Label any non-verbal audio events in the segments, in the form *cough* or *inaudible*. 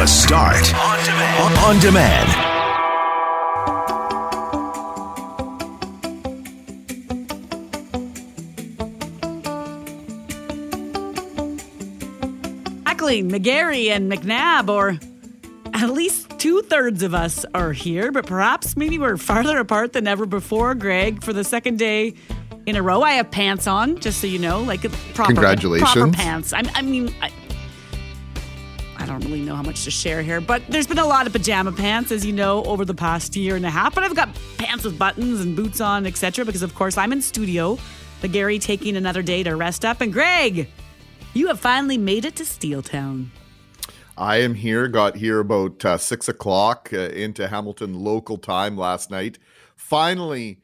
The Start on demand. On demand. McGarry and McNabb, or at least two thirds of us are here, but perhaps maybe we're farther apart than ever before. Greg, for the second day in a row, I have pants on, just so you know, like proper, Congratulations. proper pants. I, I mean, I, I don't really know how much to share here, but there's been a lot of pajama pants, as you know, over the past year and a half. But I've got pants with buttons and boots on, etc. Because of course I'm in studio. But Gary taking another day to rest up, and Greg. You have finally made it to Steeltown. I am here, got here about uh, six o'clock uh, into Hamilton local time last night. Finally,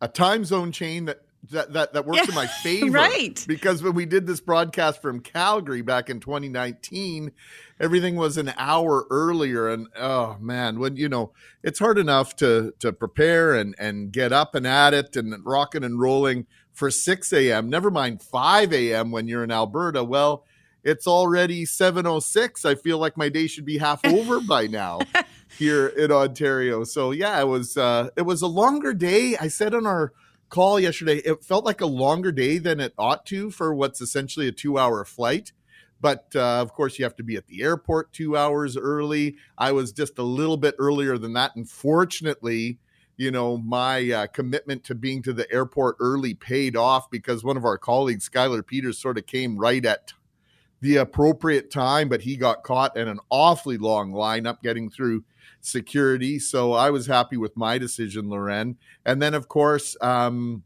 a time zone chain that that that, that works yeah, in my *laughs* favor. Right. Because when we did this broadcast from Calgary back in 2019, everything was an hour earlier. And oh man, when you know, it's hard enough to to prepare and and get up and at it and rocking and rolling for 6 a.m., never mind 5 a.m. when you're in Alberta. Well, it's already 7.06. I feel like my day should be half over *laughs* by now here in Ontario. So yeah, it was uh, it was a longer day. I said on our call yesterday, it felt like a longer day than it ought to for what's essentially a two hour flight. But uh, of course, you have to be at the airport two hours early. I was just a little bit earlier than that. Unfortunately, you know, my uh, commitment to being to the airport early paid off because one of our colleagues, Skylar Peters, sort of came right at the appropriate time, but he got caught in an awfully long lineup getting through security. So I was happy with my decision, Lauren. And then, of course, um,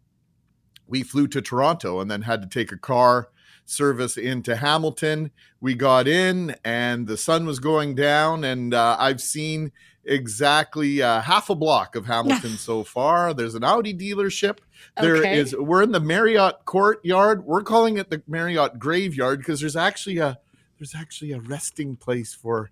we flew to Toronto and then had to take a car service into Hamilton. We got in and the sun was going down, and uh, I've seen exactly uh, half a block of Hamilton *laughs* so far. There's an Audi dealership. There okay. is. We're in the Marriott courtyard. We're calling it the Marriott graveyard because there's actually a there's actually a resting place for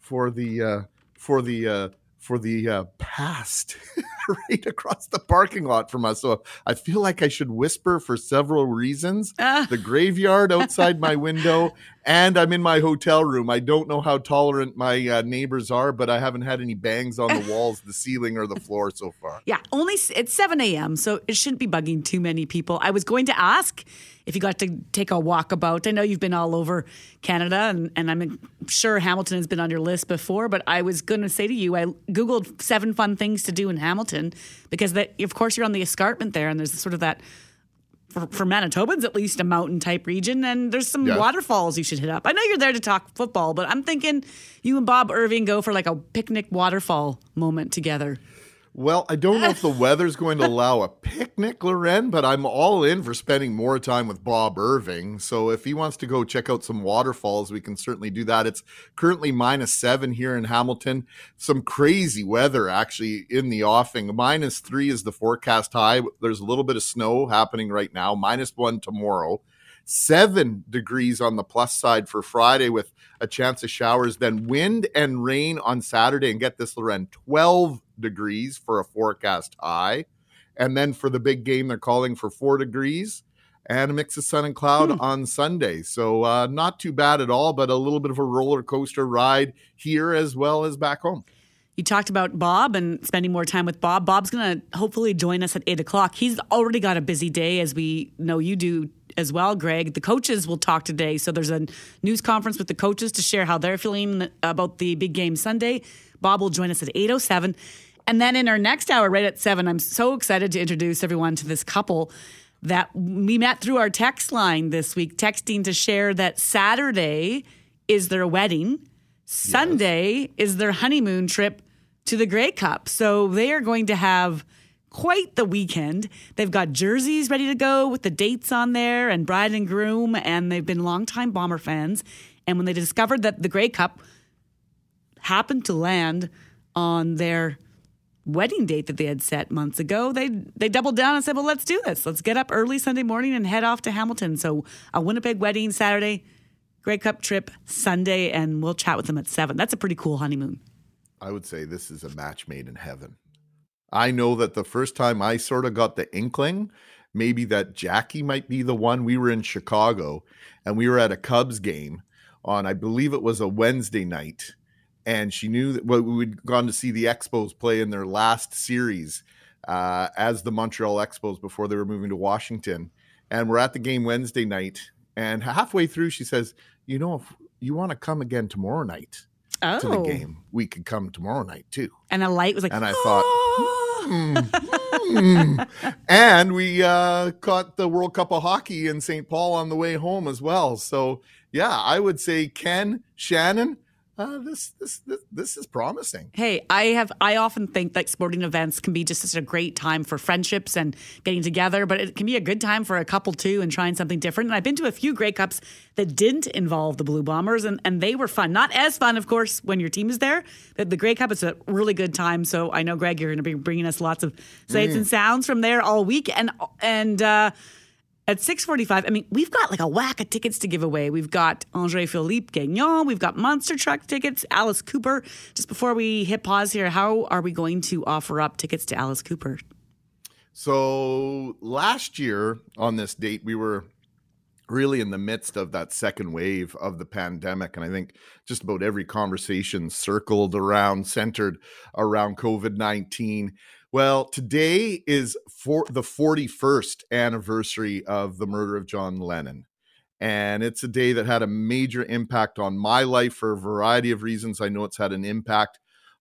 for the uh, for the uh, for the uh, past *laughs* right across the parking lot from us. So I feel like I should whisper for several reasons. Uh. The graveyard outside my *laughs* window, and I'm in my hotel room. I don't know how tolerant my uh, neighbors are, but I haven't had any bangs on the *laughs* walls, the ceiling, or the floor so far. Yeah, only it's 7 a.m., so it shouldn't be bugging too many people. I was going to ask if you got to take a walk about. I know you've been all over Canada, and, and I'm sure Hamilton has been on your list before, but I was going to say to you, I Googled seven fun things to do in Hamilton because, that, of course, you're on the escarpment there, and there's sort of that. For, for Manitobans, at least a mountain type region, and there's some waterfalls you should hit up. I know you're there to talk football, but I'm thinking you and Bob Irving go for like a picnic waterfall moment together. Well, I don't know if the *laughs* weather's going to allow a picnic, Lauren, but I'm all in for spending more time with Bob Irving. So if he wants to go check out some waterfalls, we can certainly do that. It's currently minus seven here in Hamilton. Some crazy weather actually in the offing. Minus three is the forecast high. There's a little bit of snow happening right now, minus one tomorrow seven degrees on the plus side for Friday with a chance of showers, then wind and rain on Saturday. And get this, Lauren, 12 degrees for a forecast high. And then for the big game, they're calling for four degrees and a mix of sun and cloud hmm. on Sunday. So uh, not too bad at all, but a little bit of a roller coaster ride here as well as back home. You talked about Bob and spending more time with Bob. Bob's going to hopefully join us at eight o'clock. He's already got a busy day, as we know you do as well, Greg. The coaches will talk today. So there's a news conference with the coaches to share how they're feeling about the big game Sunday. Bob will join us at 8.07. And then in our next hour, right at 7, I'm so excited to introduce everyone to this couple that we met through our text line this week, texting to share that Saturday is their wedding. Sunday yes. is their honeymoon trip to the Grey Cup. So they are going to have – quite the weekend. They've got jerseys ready to go with the dates on there and bride and groom, and they've been longtime Bomber fans. And when they discovered that the Grey Cup happened to land on their wedding date that they had set months ago, they they doubled down and said, "Well, let's do this. Let's get up early Sunday morning and head off to Hamilton." So a Winnipeg wedding Saturday, Grey Cup trip Sunday, and we'll chat with them at seven. That's a pretty cool honeymoon. I would say this is a match made in heaven. I know that the first time I sort of got the inkling, maybe that Jackie might be the one. We were in Chicago and we were at a Cubs game on, I believe it was a Wednesday night, and she knew that well, we'd gone to see the Expos play in their last series uh, as the Montreal Expos before they were moving to Washington. And we're at the game Wednesday night, and halfway through, she says, "You know, if you want to come again tomorrow night Oh. to the game, we could come tomorrow night too." And a light was like, And I thought, "Oh." Hmm. and we uh, caught the World Cup of Hockey in St. Paul on the way home as well. So yeah, I would say Ken Shannon, uh, this, this this this is promising. Hey, I have I often think that sporting events can be just such a great time for friendships and getting together, but it can be a good time for a couple too and trying something different. And I've been to a few Grey Cups that didn't involve the Blue Bombers and, and they were fun. Not as fun, of course, when your team is there, but the Grey Cup is a really good time. So I know Greg, you're going to be bringing us lots of sights and sounds from there all week. And and uh, at 6:45, I mean, we've got like a whack of tickets to give away. We've got Andre Philippe Gagnon, we've got Monster Truck tickets, Alice Cooper. Just before we hit pause here, how are we going to offer up tickets to Alice Cooper? So last year on this date, we were really in the midst of that second wave of the pandemic. And I think just about every conversation circled around, centered around COVID 19. Well, today is for the 41st anniversary of the murder of John Lennon. And it's a day that had a major impact on my life for a variety of reasons. I know it's had an impact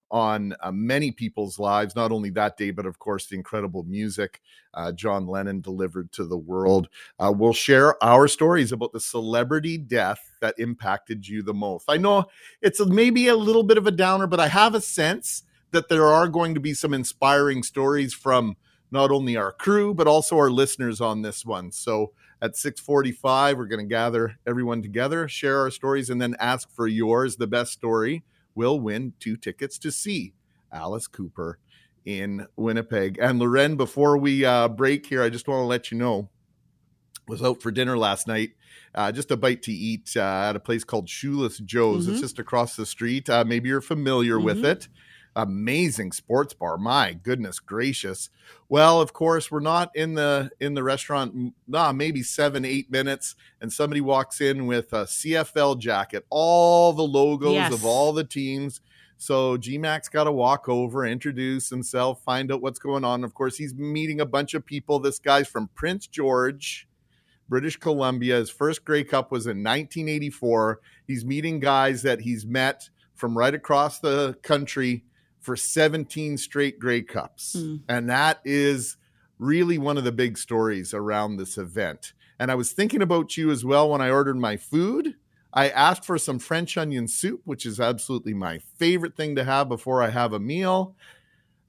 on uh, many people's lives, not only that day, but of course, the incredible music uh, John Lennon delivered to the world. Uh, we'll share our stories about the celebrity death that impacted you the most. I know it's a, maybe a little bit of a downer, but I have a sense that there are going to be some inspiring stories from not only our crew, but also our listeners on this one. So at 645, we're going to gather everyone together, share our stories, and then ask for yours. The best story will win two tickets to see Alice Cooper in Winnipeg. And Lauren, before we uh, break here, I just want to let you know, was out for dinner last night. Uh, just a bite to eat uh, at a place called Shoeless Joe's. Mhm. It's just across the street. Uh, maybe you're familiar with Mhm. it. Amazing sports bar. My goodness gracious. Well, of course, we're not in the in the restaurant. Nah, maybe seven, eight minutes, and somebody walks in with a CFL jacket, all the logos Yes. of all the teams. So GMAC's got to walk over, introduce himself, find out what's going on. Of course, he's meeting a bunch of people. This guy's from Prince George, British Columbia. His first Grey Cup was in 1984. He's meeting guys that he's met from right across the country for 17 straight Grey Cups. Hmm. And that is really one of the big stories around this event. And I was thinking about you as well when I ordered my food. I asked for some French onion soup, which is absolutely my favorite thing to have before I have a meal.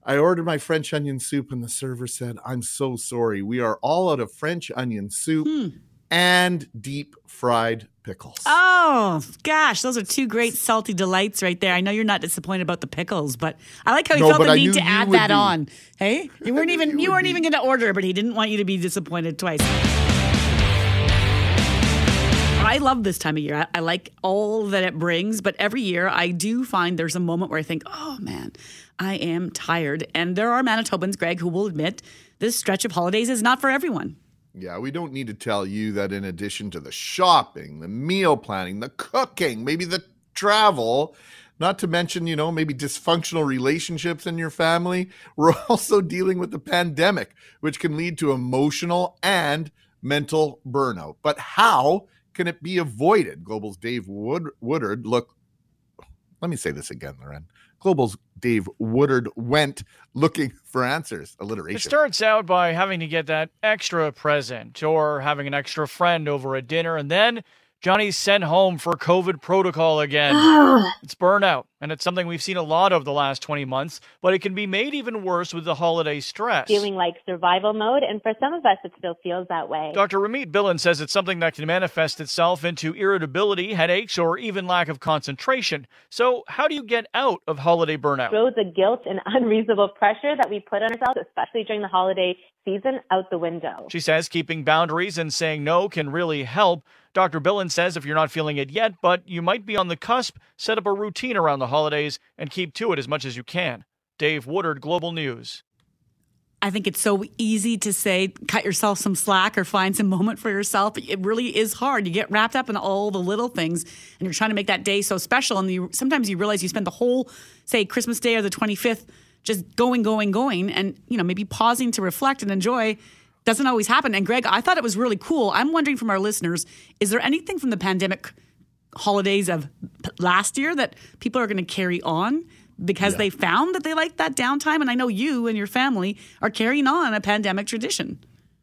I ordered my French onion soup, and the server said, I'm so sorry. We are all out of French onion soup Hmm. And deep fried pickles. Oh gosh, those are two great salty delights right there. I know you're not disappointed about the pickles, but I like how he No, felt the I need to add that be. on. Hey, *laughs* you weren't even you you weren't be. even going to order, but he didn't want you to be disappointed twice. I love this time of year. I, I like all that it brings, but every year I do find there's a moment where I think, oh man, I am tired. And there are Manitobans, Greg, who will admit this stretch of holidays is not for everyone. Yeah, we don't need to tell you that in addition to the shopping, the meal planning, the cooking, maybe the travel, not to mention, you know, maybe dysfunctional relationships in your family, *laughs* we're also dealing with the pandemic, which can lead to emotional and mental burnout. But how can it be avoided? Global's Dave Wood- Woodard, look, let me say this again, Lauren. Global's Dave Woodard went looking for answers. Alliteration. It starts out by having to get that extra present or having an extra friend over at dinner, and then Johnny's sent home for COVID protocol again. *sighs* it's burnout, and it's something we've seen a lot of the last 20 months, but it can be made even worse with the holiday stress. feeling like survival mode. And for some of us, it still feels that way. Dr. Ramit Billen says it's something that can manifest itself into irritability, headaches, or even lack of concentration. So, how do you get out of holiday burnout? Throw the guilt and *laughs* unreasonable pressure that we put on ourselves, especially during the holiday season, out the window. She says keeping boundaries and saying no can really help. Dr. Billen says if you're not feeling it yet, but you might be on the cusp, set up a routine around the holidays and keep to it as much as you can. Dave Woodard, Global News. I think it's so easy to say, cut yourself some slack or find some moment for yourself. It really is hard. You get wrapped up in all the little things and you're trying to make that day so special. And you, sometimes you realize you spend the whole, say, Christmas Day or the 25th just going, going, going, and, you know, maybe pausing to reflect and enjoy doesn't always happen. And Greg, I thought it was really cool. I'm wondering from our listeners, is there anything from the pandemic holidays of last year that people are going to carry on? because yeah. they found that they like that downtime. And I know you and your family are carrying on a pandemic tradition.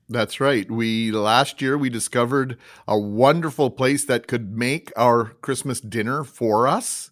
That's right. We last year we discovered a wonderful place that could make our Christmas dinner for us.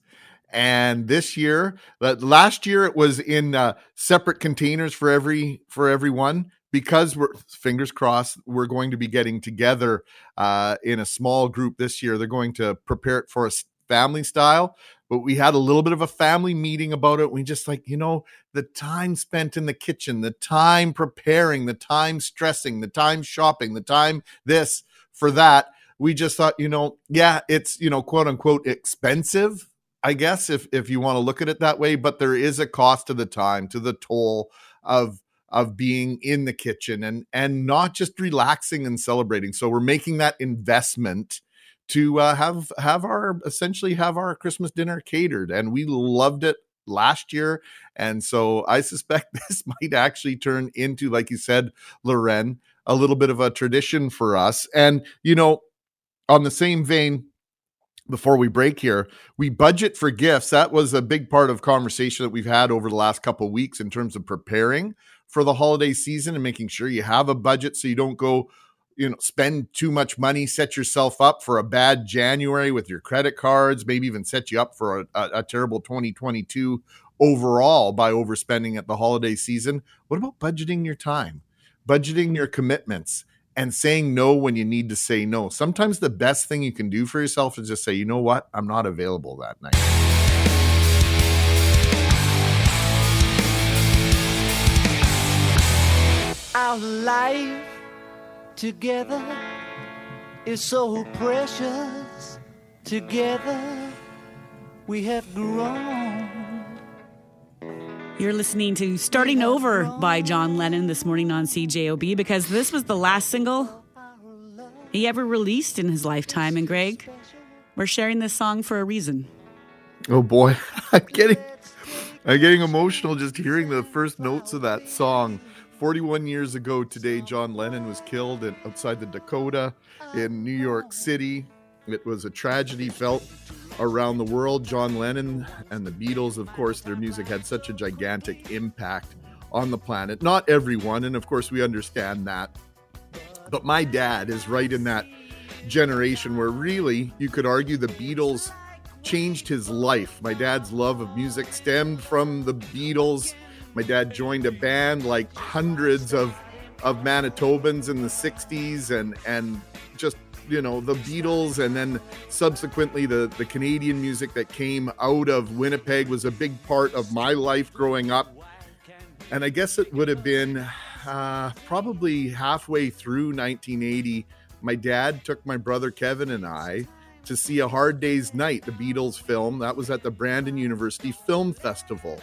And this year, last year it was in uh, separate containers for every for everyone because we're fingers crossed we're going to be getting together uh, in a small group this year. They're going to prepare it for us family style but we had a little bit of a family meeting about it. We just like, you know, the time spent in the kitchen, the time preparing, the time stressing, the time shopping, the time this for that. We just thought, you know, yeah, it's, you know, quote unquote expensive, I guess, if if you want to look at it that way, but there is a cost to the time, to the toll of of being in the kitchen and and not just relaxing and celebrating. So we're making that investment to uh, have have our essentially have our Christmas dinner catered, and we loved it last year. And so I suspect *laughs* this might actually turn into, like you said, Lauren, a little bit of a tradition for us. And you know, on the same vein, before we break here, we budget for gifts. That was a big part of conversation that we've had over the last couple weeks in terms of preparing for the holiday season and making sure you have a budget so you don't go you know spend too much money set yourself up for a bad january with your credit cards maybe even set you up for a, a, a, terrible 2022 overall by overspending at the holiday season. What about budgeting your time budgeting your commitments and saying no when you need to say no? Sometimes the best thing you can do for yourself is just say you know what? I'm not available that night our life together is so precious. Together we have grown. You're listening to Starting Over by John Lennon this morning on CJOB because this was the last single he ever released in his lifetime. And Greg, we're sharing this song for a reason. Oh boy, *laughs* I'm getting I'm getting emotional just hearing the first notes of that song. 41 years ago today, John Lennon was killed in, outside the Dakota in New York oh. City. It was a tragedy felt around the world. John Lennon and the Beatles, of course, their music had such a gigantic impact on the planet. Not everyone, and of course, we understand that. But my dad is right in that generation where really you could argue the Beatles changed his life. My dad's love of music stemmed from the Beatles my dad joined a band like hundreds of of Manitobans in the 60s and and just you know the Beatles and then subsequently the the Canadian music that came out of Winnipeg was a big part of my life growing up. And I guess it would have been uh, probably halfway through 1980 my dad took my brother Kevin and I to see a Hard Day's Night the Beatles film. That was at the Brandon University Film Festival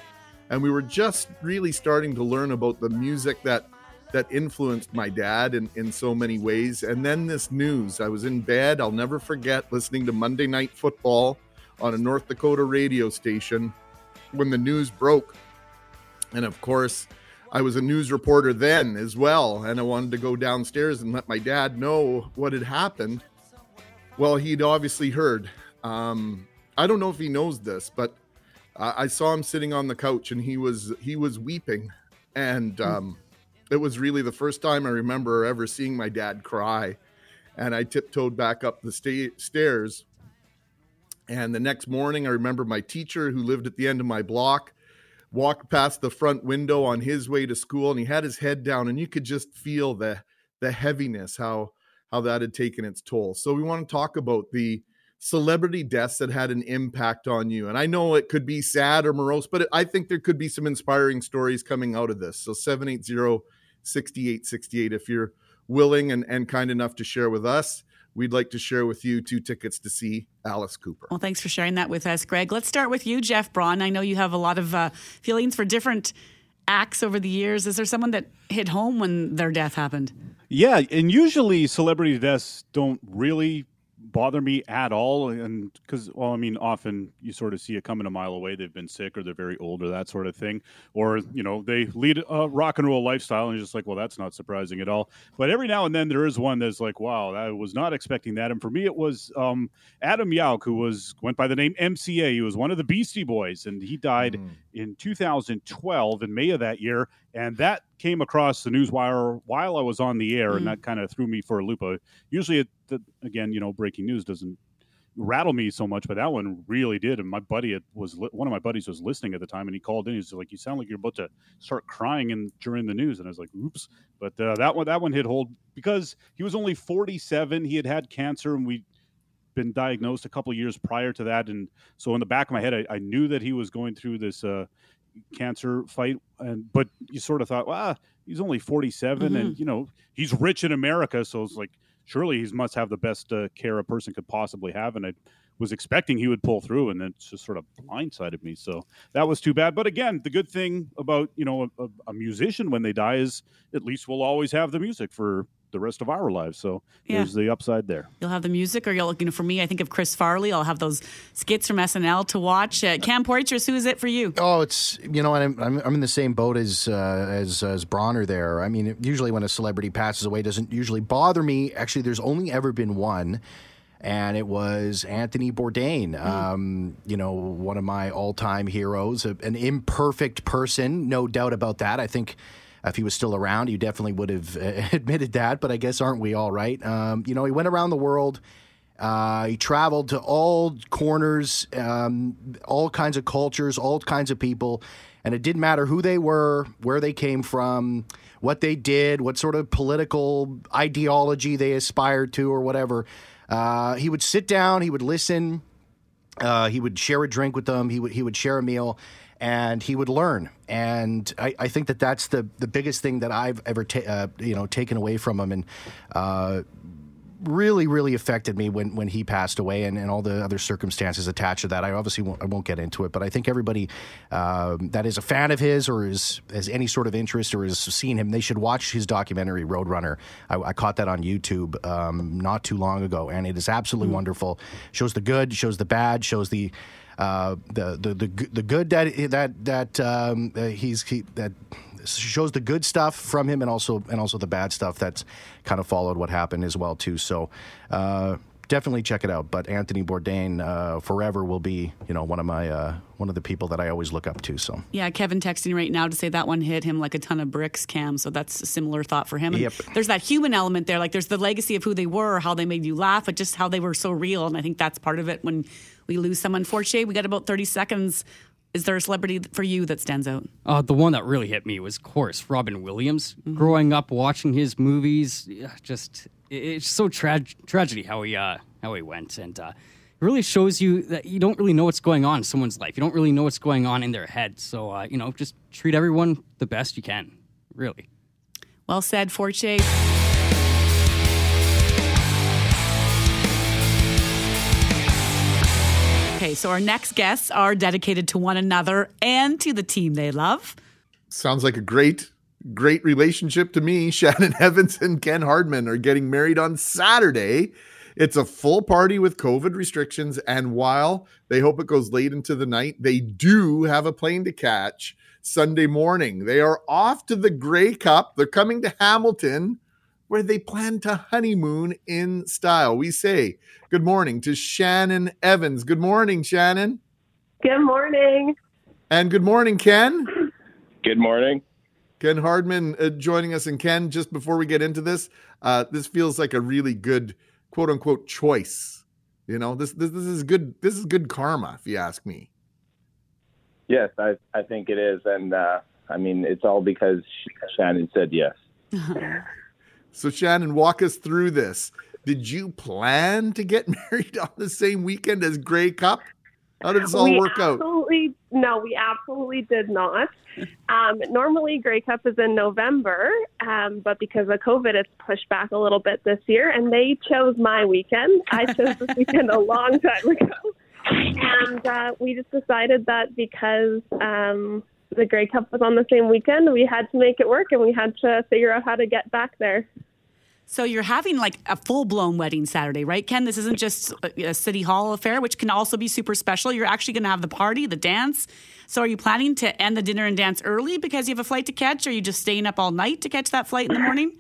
and we were just really starting to learn about the music that that influenced my dad in, in so many ways. And then this news, I was in bed, I'll never forget listening to Monday Night Football on a North Dakota radio station when the news broke. And of course, I was a news reporter then as well. And I wanted to go downstairs and let my dad know what had happened. Well, he'd obviously heard. Um, I don't know if he knows this, but I saw him sitting on the couch and he was he was weeping, and hmm. um, it was really the first time I remember ever seeing my dad cry. And I tiptoed back up the sta- stairs. And the next morning, I remember my teacher who lived at the end of my block walked past the front window on his way to school, and he had his head down, and you could just feel the the heaviness how how that had taken its toll. So we want to talk about the celebrity deaths that had an impact on you. And I know it could be sad or morose, but I think there could be some inspiring stories coming out of this. So 780 6868, if you're willing and, and kind enough to share with us, we'd like to share with you two tickets to see Alice Cooper. Well, thanks for sharing that with us, Greg. Let's start with you, Jeff Braun. I know you have a lot of uh, feelings for different acts over the years? Is there someone that hit home when their death happened? Yeah, and usually celebrity deaths don't really bother me at all and because well i mean often you sort of see it coming a mile away they've been sick or they're very old or that sort of thing or you know they lead a rock and roll lifestyle and you're just like well that's not surprising at all. But every now and then there is one that's like wow i was not expecting that. And for me it was um, adam yauch who was went by the name mca he was one of the beastie boys and he died mm. in 2012 in may of that year and that came across the newswire while I was on the air, mm. and that kind of threw me for a loop. Uh, usually, it, again, you know, breaking news doesn't rattle me so much, but that one really did. And my buddy it was one of my buddies was listening at the time, and he called in. And he's like, "You sound like you're about to start crying in during the news," and I was like, "Oops!" But uh, that one, that one hit hold because he was only 47. He had had cancer, and we been diagnosed a couple years prior to that and so in the back of my head I, I knew that he was going through this uh, cancer fight, and but you sort of thought, well, he's only 47, mm-hmm. and you know he's rich in America, so it's like surely he must have the best uh, care a person could possibly have, and I was expecting he would pull through, and then just sort of blindsided me. So that was too bad. But again, the good thing about you know a, a musician when they die is at least we'll always have the music for the rest of our lives. So yeah. there's the upside there. You'll have the music, or you'll, you know, for me, I think of Chris Farley. I'll have those skits from SNL to watch. Uh, Cam Poitras, who is it for you? Oh, it's you know, I'm I'm, I'm in the same boat as uh, as as Bronner there. I mean, usually when a celebrity passes away, doesn't usually bother me. Actually, there's only ever been one and it was Anthony Bourdain. Mm. Um, you know, one of my all-time heroes, an imperfect person, no doubt about that. I think if he was still around, he definitely would have uh, *laughs* admitted that. But I guess aren't we all right? Um, you know, he went around the world. Uh, he traveled to all corners, um, all kinds of cultures, all kinds of people, and it didn't matter who they were, where they came from, what they did, what sort of political ideology they aspired to, or whatever. Uh, he would sit down, he would listen, uh, he would share a drink with them, he would he would share a meal, and he would learn. And I, I, think that that's the the biggest thing that I've ever ta- uh, you know taken away from him, and uh, really really affected me when when he passed away, and, and all the other circumstances attached to that. I obviously won't, I won't get into it, but I think everybody um, that is a fan of his or is has any sort of interest or has seen him, they should watch his documentary Roadrunner. I, I caught that on YouTube um, not too long ago, and it is absolutely mm-hmm. wonderful. Shows the good, shows the bad, shows the uh, the, the the the good that that that um, uh, he's he, that shows the good stuff from him and also and also the bad stuff that's kind of followed what happened as well too. So. Uh, definitely check it out. But Anthony Bourdain uh, forever will be, you know, one of my uh, one of the people that I always look up to. So yeah, Kevin texting right now to say that one hit him like a ton of bricks, Cam. So that's a similar thought for him. And yep. There's that human element there. Like there's the legacy of who they were, how they made you laugh, but just how they were so real. And I think that's part of it when we lose someone. Forche, we got about 30 seconds. Is there a celebrity for you that stands out? Uh, the one that really hit me was, of course, Robin Williams. Mm-hmm. Growing up watching his movies, just it's so tra- tragedy how he uh, how he went, and uh, it really shows you that you don't really know what's going on in someone's life. You don't really know what's going on in their head. So uh, you know, just treat everyone the best you can. Really. Well said, Forche. Okay, so our next guests are dedicated to one another and to the team they love. Sounds like a great, great relationship to me. *laughs* Shannon Evans and Ken Hardman are getting married on Saturday. It's a full party with COVID restrictions. And while they hope it goes late into the night, they do have a plane to catch Sunday morning. They are off to the Grey Cup. They're coming to Hamilton where they plan to honeymoon in style. We say good morning to Shannon Evans. Good morning, Shannon. Good morning. And good morning, Ken. Good morning. Ken Hardman uh, joining us. And Ken, just before we get into this, uh, this feels like a really good quote unquote choice. You know, this, this this is good. This is good karma, if you ask me. Yes, I I think it is, and uh, I mean it's all because Shannon said yes. *laughs* So, Shannon, walk us through this. Did you plan to get *laughs* married on the same weekend as Grey Cup? How did this all we work out? Absolutely, No, we absolutely did not. Um, normally, Grey Cup is in November, um, but because of COVID, it's pushed back a little bit this year. And they chose my weekend. I chose this weekend a long time ago, *laughs* and uh, we just decided that because um, the Grey Cup was on the same weekend, we had to make it work, and we had to figure out how to get back there. So you're having like a full blown wedding Saturday, right, Ken? This isn't just a, a city hall affair, which can also be super special. You're actually going to have the party, the dance. So are you planning to end the dinner and dance early because you have a flight to catch, or are you just staying up all night to catch that flight in the morning?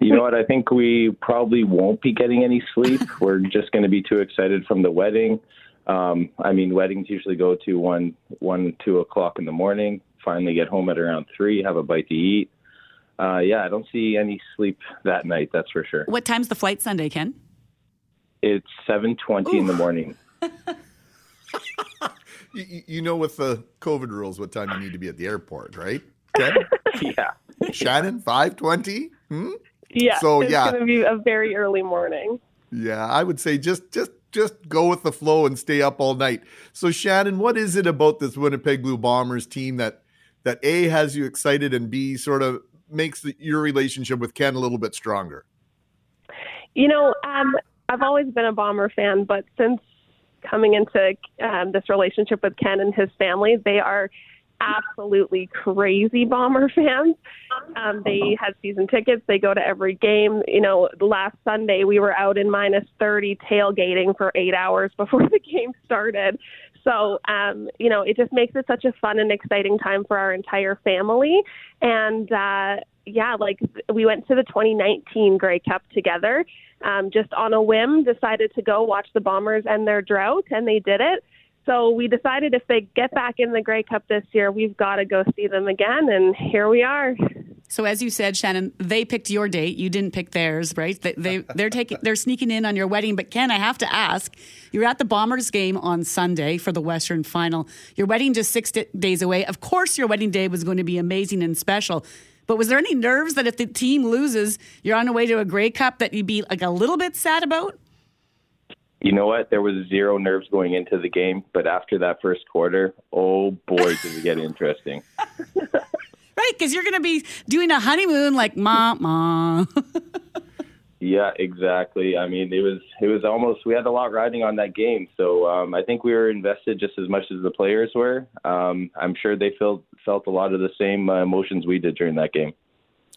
You know what? I think we probably won't be getting any sleep. *laughs* We're just going to be too excited from the wedding. Um, I mean, weddings usually go to one, one, two o'clock in the morning. Finally, get home at around three, have a bite to eat. Uh, yeah, I don't see any sleep that night. That's for sure. What time's the flight Sunday, Ken? It's seven twenty in the morning. *laughs* You, you know, with the COVID rules, what time you need to be at the airport, right? Ken? *laughs* yeah. Shannon, five twenty. Hmm? Yeah. So, yeah, it's going to be a very early morning. Yeah, I would say just just just go with the flow and stay up all night. So Shannon, what is it about this Winnipeg Blue Bombers team that that A has you excited and B sort of makes the, your relationship with Ken a little bit stronger? You know, um, I've always been a Bomber fan, but since coming into um, this relationship with Ken and his family, they are absolutely crazy Bomber fans. Um, they had season tickets. They go to every game. You know, last Sunday we were out in minus 30 tailgating for eight hours before *laughs* the game started. So, um, you know, it just makes it such a fun and exciting time for our entire family. And, uh, yeah, like we went to the 2019 Grey Cup together, um, just on a whim, decided to go watch the Bombers and their drought, and they did it. So we decided if they get back in the Grey Cup this year, we've got to go see them again, and here we are. So as you said, Shannon, they picked your date. You didn't pick theirs, right? They, they *laughs* they're taking they're sneaking in on your wedding. But Ken, I have to ask, you're at the Bombers game on Sunday for the Western Final. Your wedding just six d- days away. Of course, your wedding day was going to be amazing and special. But was there any nerves that if the team loses, you're on the way to a Grey Cup that you'd be like a little bit sad about? You know what? There was zero nerves going into the game, but after that first quarter, oh boy, did it get interesting. *laughs* Right, because you're going to be doing a honeymoon like ma ma. Yeah, exactly. I mean, it was it was almost we had a lot riding on that game, so um, I think we were invested just as much as the players were. Um, I'm sure they felt felt a lot of the same uh, emotions we did during that game.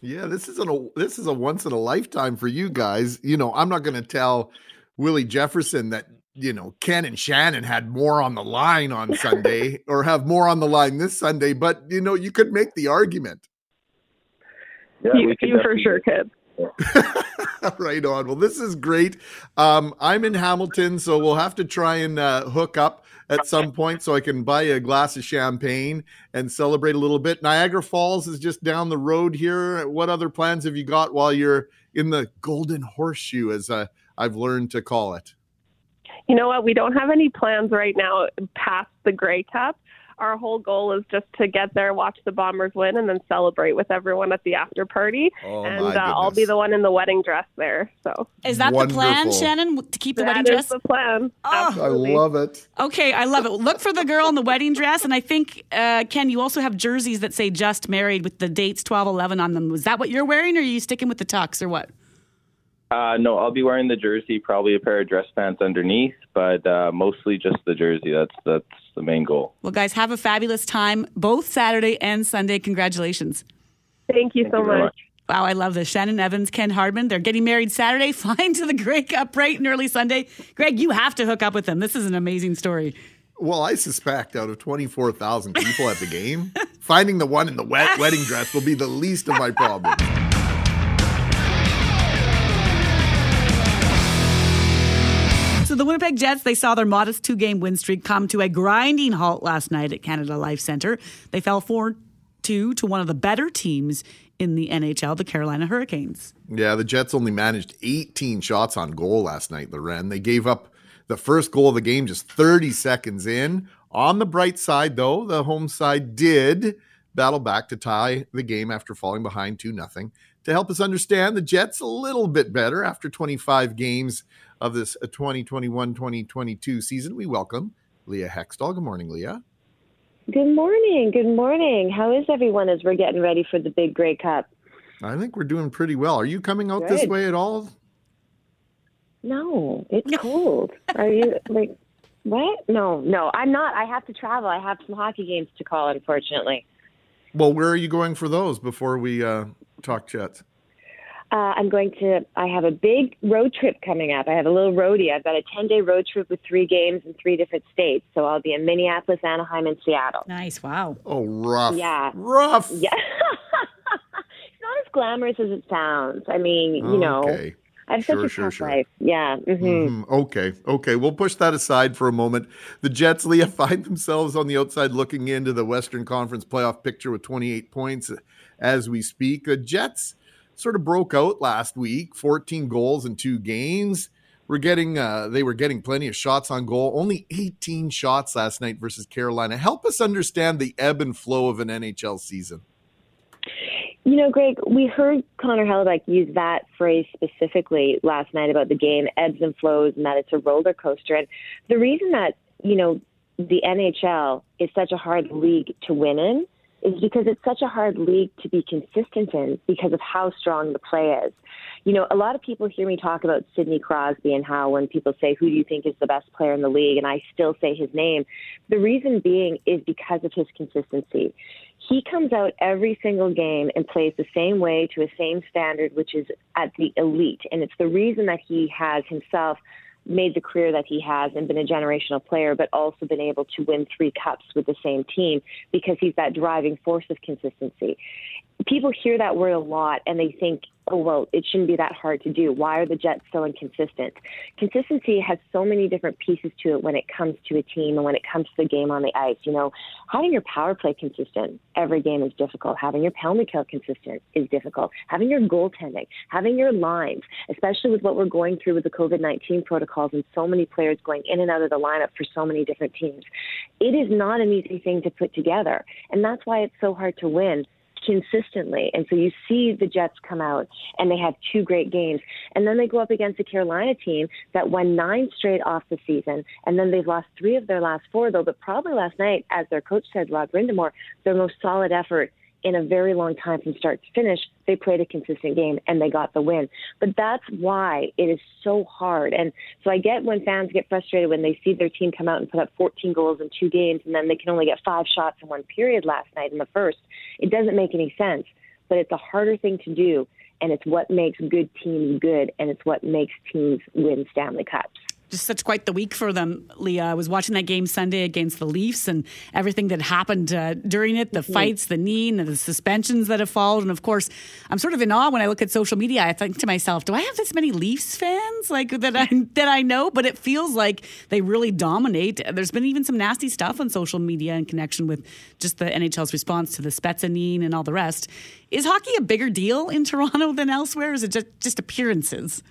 Yeah, this is a this is a once in a lifetime for you guys. You know, I'm not going to tell Willie Jefferson that you know Ken and Shannon had more on the line on Sunday *laughs* or have more on the line this Sunday, but you know, you could make the argument. Yeah, you you for sure could. *laughs* right on. Well, this is great. Um, I'm in Hamilton, so we'll have to try and uh, hook up at some point so I can buy a glass of champagne and celebrate a little bit. Niagara Falls is just down the road here. What other plans have you got while you're in the Golden Horseshoe, as uh, I've learned to call it? You know what? We don't have any plans right now past the Grey Cup. Our whole goal is just to get there, watch the Bombers win, and then celebrate with everyone at the after party. Oh, and my uh, I'll be the one in the wedding dress there. So Is that the plan, Shannon, to keep the that wedding is dress? the plan. Oh. I love it. Okay, I love it. Look for the girl in the wedding dress. And I think, uh, Ken, you also have jerseys that say just married with the dates 12 11 on them. Was that what you're wearing, or are you sticking with the tux, or what? Uh, no, I'll be wearing the jersey, probably a pair of dress pants underneath, but uh, mostly just the jersey. That's that's the main goal. Well, guys, have a fabulous time both Saturday and Sunday. Congratulations. Thank you so you much. much. Wow, I love this. Shannon Evans, Ken Hardman. They're getting married Saturday, *laughs* flying to the Grey Cup bright and early Sunday. Greg, you have to hook up with them. This is an amazing story. Well, I suspect out of 24,000 people at the game, finding the one in the wet wedding dress will be the least of my problems. The Winnipeg Jets, they saw their modest two-game win streak come to a grinding halt last night at Canada Life Centre. They fell 4-2 to one of the better teams in the NHL, the Carolina Hurricanes. Yeah, the Jets only managed 18 shots on goal last night, Lauren. They gave up the first goal of the game just 30 seconds in. On the bright side, though, the home side did battle back to tie the game after falling behind 2 0. To help us understand the Jets a little bit better after 25 games of this 2021 2022 season, we welcome Leah Hextall. Good morning, Leah. Good morning. Good morning. How is everyone as we're getting ready for the big Grey Cup? I think we're doing pretty well. Are you coming out this way at all? No, it's cold. Are you like What? No, no, I'm not. I have to travel. I have some hockey games to call, unfortunately. Well, where are you going for those before we uh, talk Jets? Uh, I'm going to. I have a big road trip coming up. I have a little roadie. I've got a 10 day road trip with three games in three different states. So I'll be in Minneapolis, Anaheim, and Seattle. Nice. Wow. Oh, rough. Yeah. Rough. Yeah. *laughs* it's not as glamorous as it sounds. I mean, you know, Okay. I have Sure, such a sure, tough sure. life. Yeah. hmm Mhm. Okay, okay. We'll push that aside for a moment. The Jets, Leah, *laughs* find themselves on the outside looking into the Western Conference playoff picture with 28 points as we speak. The Jets sort of broke out last week, 14 goals in two games. We're getting, uh, they were getting plenty of shots on goal. Only 18 shots last night versus Carolina. Help us understand the ebb and flow of an NHL season. You know, Greg, we heard Connor Hellebuyck use that phrase specifically last night about the game, ebbs and flows, and that it's a roller coaster. And the reason that, you know, the NHL is such a hard league to win in is because it's such a hard league to be consistent in because of how strong the play is. You know, a lot of people hear me talk about Sidney Crosby and how when people say, who do you think is the best player in the league? And I still say his name. The reason being is because of his consistency. He comes out every single game and plays the same way to a same standard, which is at the elite. And it's the reason that he has himself made the career that he has and been a generational player, but also been able to win three cups with the same team because he's that driving force of consistency. People hear that word a lot and they think, oh, well, it shouldn't be that hard to do. Why are the Jets so inconsistent? Consistency has so many different pieces to it when it comes to a team and when it comes to the game on the ice. You know, having your power play consistent every game is difficult. Having your penalty kill consistent is difficult. Having your goaltending, having your lines, especially with what we're going through with the COVID 19 protocols and so many players going in and out of the lineup for so many different teams. It is not an easy thing to put together. And that's why it's so hard to win consistently. And so you see the Jets come out and they have two great games. And then they go up against a Carolina team that won nine straight off the season. And then they've lost three of their last four, though. But probably last night, as their coach said, Rod Brind'Amour, their most solid effort in a very long time from start to finish. They played a consistent game and they got the win. But that's why it is so hard. And so I get when fans get frustrated when they see their team come out and put up 14 goals in two games and then they can only get five shots in one period last night in the first. It doesn't make any sense, but it's a harder thing to do. And it's what makes good teams good, and it's what makes teams win Stanley Cups. Just such quite the week for them, Leah. I was watching that game Sunday against the Leafs and everything that happened uh, during it the fights, the knee, and the suspensions that have followed. And of course, I'm sort of in awe when I look at social media. I think to myself, do I have this many Leafs fans like that I, *laughs* that I know? But it feels like they really dominate. There's been even some nasty stuff on social media in connection with just the NHL's response to the Spezza knee and all the rest. Is hockey a bigger deal in *laughs* Toronto than elsewhere? Or is it just, just appearances?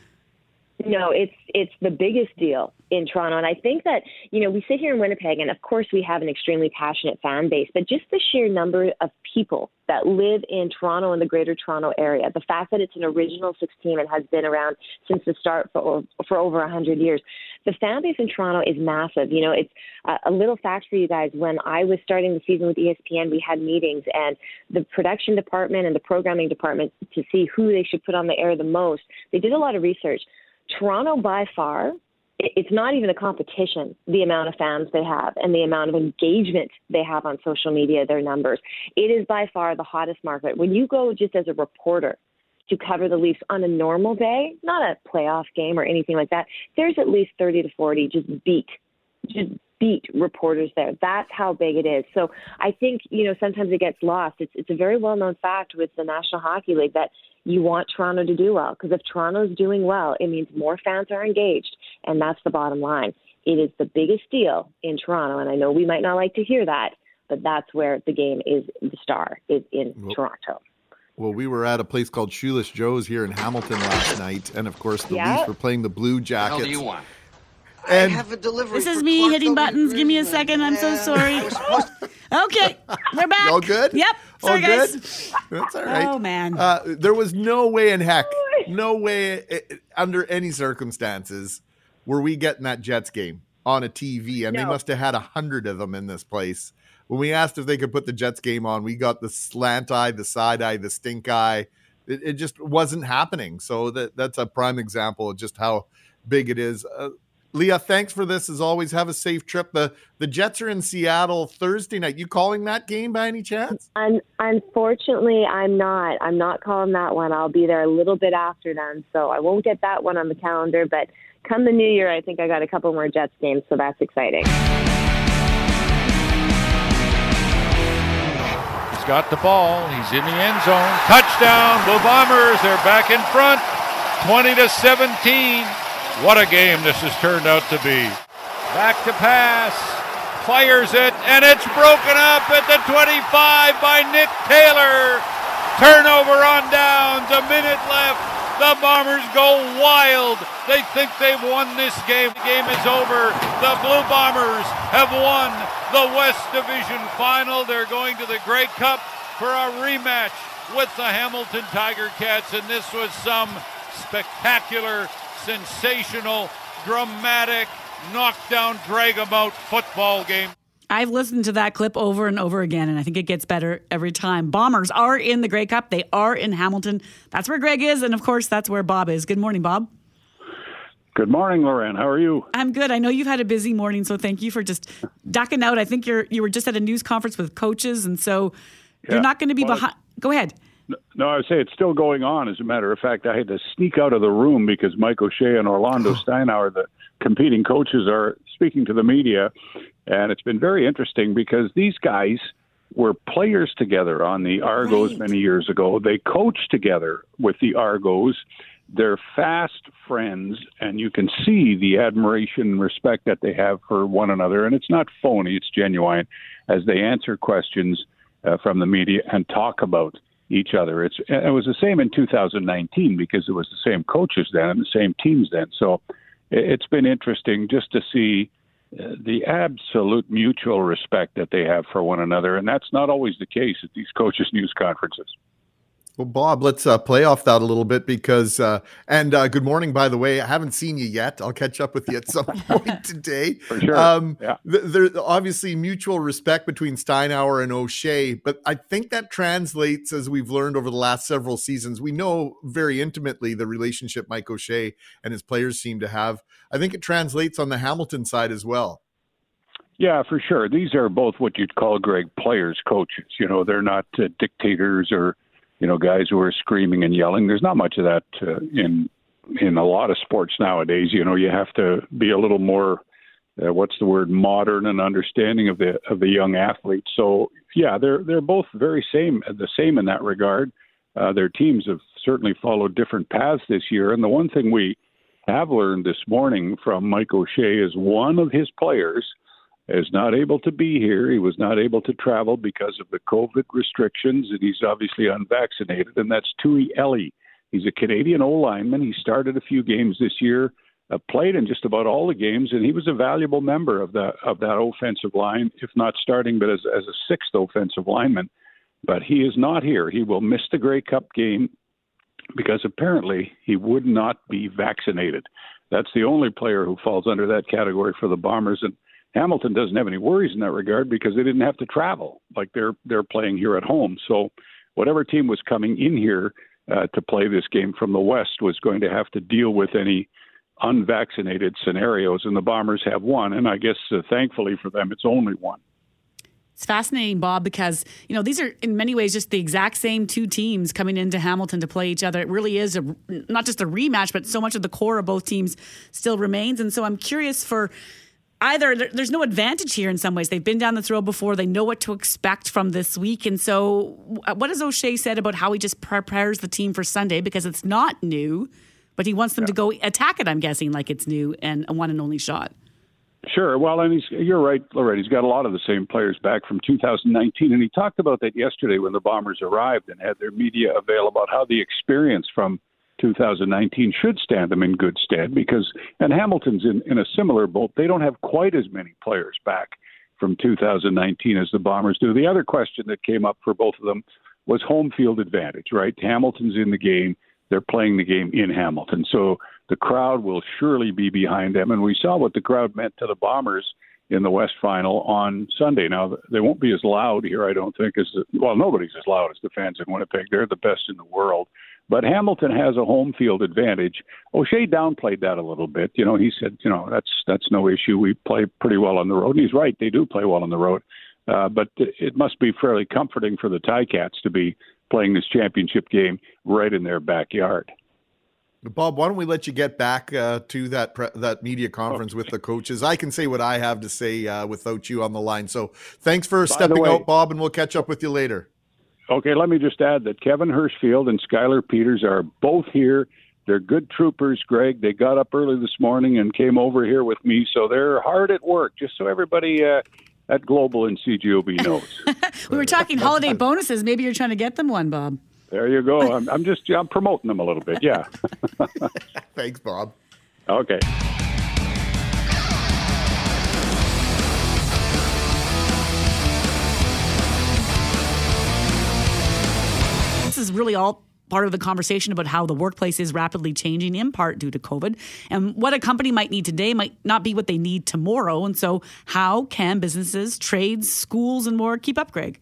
No, it's it's the biggest deal in Toronto, and I think that you know we sit here in Winnipeg, and of course we have an extremely passionate fan base, but just the sheer number of people that live in Toronto and the Greater Toronto area, the fact that it's an original six team and has been around since the start for for over a hundred years, the fan base in Toronto is massive. You know, it's uh, a little fact for you guys. When I was starting the season with ESPN, we had meetings, and the production department and the programming department to see who they should put on the air the most. They did a lot of research. Toronto, by far, it's not even a competition, the amount of fans they have and the amount of engagement they have on social media, their numbers. It is by far the hottest market. When you go just as a reporter to cover the Leafs on a normal day, not a playoff game or anything like that, there's at least 30 to 40 just beat, just beat reporters there. That's how big it is. So I think, you know, sometimes it gets lost. It's, it's a very well known fact with the National Hockey League that you want Toronto to do well because if Toronto's doing well, it means more fans are engaged, and that's the bottom line. It is the biggest deal in Toronto, and I know we might not like to hear that, but that's where the game is. The star is in Well- Toronto. Well, we were at a place called Shoeless Joe's here in Hamilton last night, and of course the Yeah. Leafs were playing the Blue Jackets. do you want? And have a delivery. This is me Clark hitting W. buttons. Give me a second. I'm so sorry. I was *laughs* supposed to- Okay, we're back. All good? Yep. All Sorry, good? guys. That's all right. Oh man. Uh, there was no way in heck, no way uh, under any circumstances were we getting that Jets game on a TV, and they must have had a hundred of them in this place. When we asked if they could put the Jets game on, we got the slant eye, the side eye, the stink eye. It, it just wasn't happening. So that that's a prime example of just how big it is. Uh, Leah, thanks for this. As always, have a safe trip. The the Jets are in Seattle Thursday night. You calling that game by any chance? Un- unfortunately, I'm not. I'm not calling that one. I'll be there a little bit after then, so I won't get that one on the calendar. But come the new year, I think I got a couple more Jets games, so that's exciting. He's got the ball. He's in the end zone. Touchdown, Blue Bombers. They're back in front, 20 to 17. What a game this has turned out to be. Back to pass. Fires it, and it's broken up at the 25 by Nick Taylor. Turnover on downs, a minute left. The Bombers go wild. They think they've won this game. The game is over. The Blue Bombers have won the West Division Final. They're going to the Grey Cup for a rematch with the Hamilton Tiger Cats, and this was some spectacular sensational, dramatic, knockdown, drag 'em out football game. I've listened to that clip over and over again, and I think it gets better every time. Bombers are in the Grey Cup. They are in Hamilton. That's where Greg is, and of course, that's where Bob is. Good morning, Bob. Good morning, Lauren. How are you? I'm good. I know you've had a busy morning, so thank you for just ducking out. I think you're you were just at a news conference with coaches, and so Yeah. you're not going to be Well, behind. Go ahead. No, I would say it's still going on. As a matter of fact, I had to sneak out of the room because Mike O'Shea and Orlando Steinauer, the competing coaches, are speaking to the media. And it's been very interesting because these guys were players together on the Argos many years ago. They coached together with the Argos. They're fast friends, and you can see the admiration and respect that they have for one another. And it's not phony, it's genuine as they answer questions uh, from the media and talk about each other. It's it was the same in 2019 because it was the same coaches then and the same teams then. So it- it's been interesting just to see uh, the absolute mutual respect that they have for one another, and that's not always the case at these coaches' news conferences. Well, Bob, let's uh, play off that a little bit because, uh, and uh, good morning, by the way. I haven't seen you yet. I'll catch up with you at some *laughs* point today. For sure. Um, Yeah. th- There's obviously mutual respect between Steinauer and O'Shea, but I think that translates, as we've learned over the last several seasons. We know very intimately the relationship Mike O'Shea and his players seem to have. I think it translates on the Hamilton side as well. Yeah, for sure. These are both what you'd call Greg players, coaches. You know, they're not uh, dictators or you know guys who are screaming and yelling. There's not much of that uh, in in a lot of sports nowadays. You know, you have to be a little more uh, what's the word modern and understanding of the of the young athletes. So yeah, they're they're both very same the same in that regard. Uh, their teams have certainly followed different paths this year, and the one thing we have learned this morning from Mike O'Shea is one of his players is not able to be here. He was not able to travel because of the COVID restrictions, and he's obviously unvaccinated, and that's Tui Eli. He's a Canadian O lineman. He started a few games this year, uh, played in just about all the games, and he was a valuable member of that of that offensive line, if not starting, but as as a sixth offensive lineman. But he is not here. He will miss the Grey Cup game because apparently he would not be vaccinated. That's the only player who falls under that category for the Bombers, and Hamilton doesn't have any worries in that regard because they didn't have to travel like they're they're playing here at home. So whatever team was coming in here uh, to play this game from the West was going to have to deal with any unvaccinated scenarios, and the Bombers have one. And I guess uh, thankfully for them, it's only one. It's fascinating, Bob, because you know these are in many ways just the exact same two teams coming into Hamilton to play each other. It really is a not just a rematch, but so much of the core of both teams still remains. And so I'm curious for either there's no advantage here in some ways. They've been down this road before. They know what to expect from this week. And so, what has O'Shea said about how he just prepares the team for Sunday because it's not new, but he wants them to go attack it. I'm guessing like it's new and a one and only shot. Sure. Well, and he's, you're right, Lauren. He's got a lot of the same players back from 2019. And he talked about that yesterday when the Bombers arrived and had their media avail about how the experience from 2019 should stand them in good stead because, and Hamilton's in, in a similar boat. They don't have quite as many players back from 2019 as the Bombers do. The other question that came up for both of them was home field advantage, right? Hamilton's in the game. They're playing the game in Hamilton. So the crowd will surely be behind them. And we saw what the crowd meant to the Bombers in the West Final on Sunday. Now, they won't be as loud here, I don't think, as the, well, nobody's as loud as the fans in Winnipeg. They're the best in the world. But Hamilton has a home field advantage. O'Shea downplayed that a little bit. You know, he said, you know, that's that's no issue. We play pretty well on the road. And he's right; they do play well on the road. Uh, but it must be fairly comforting for the Ticats to be playing this championship game right in their backyard. Bob, why don't we let you get back uh, to that pre- that media conference with the coaches? I can say what I have to say uh, without you on the line. So thanks for By stepping way- out, Bob, and we'll catch up with you later. Okay, let me just add that Kevin Hirschfield and Skylar Peters are both here. They're good troopers, Greg. They got up early this morning and came over here with me, so they're hard at work. Just so everybody uh, at Global and CJOB knows. *laughs* We were talking holiday bonuses. Maybe you're trying to get them one, Bob. there you go. I'm, I'm just I'm promoting them a little bit. Yeah. *laughs* Thanks, Bob. Okay. Really all part of the conversation about how the workplace is rapidly changing in part due to COVID. And what a company might need today might not be what they need tomorrow. And so, how can businesses, trades, schools, and more keep up, Greg?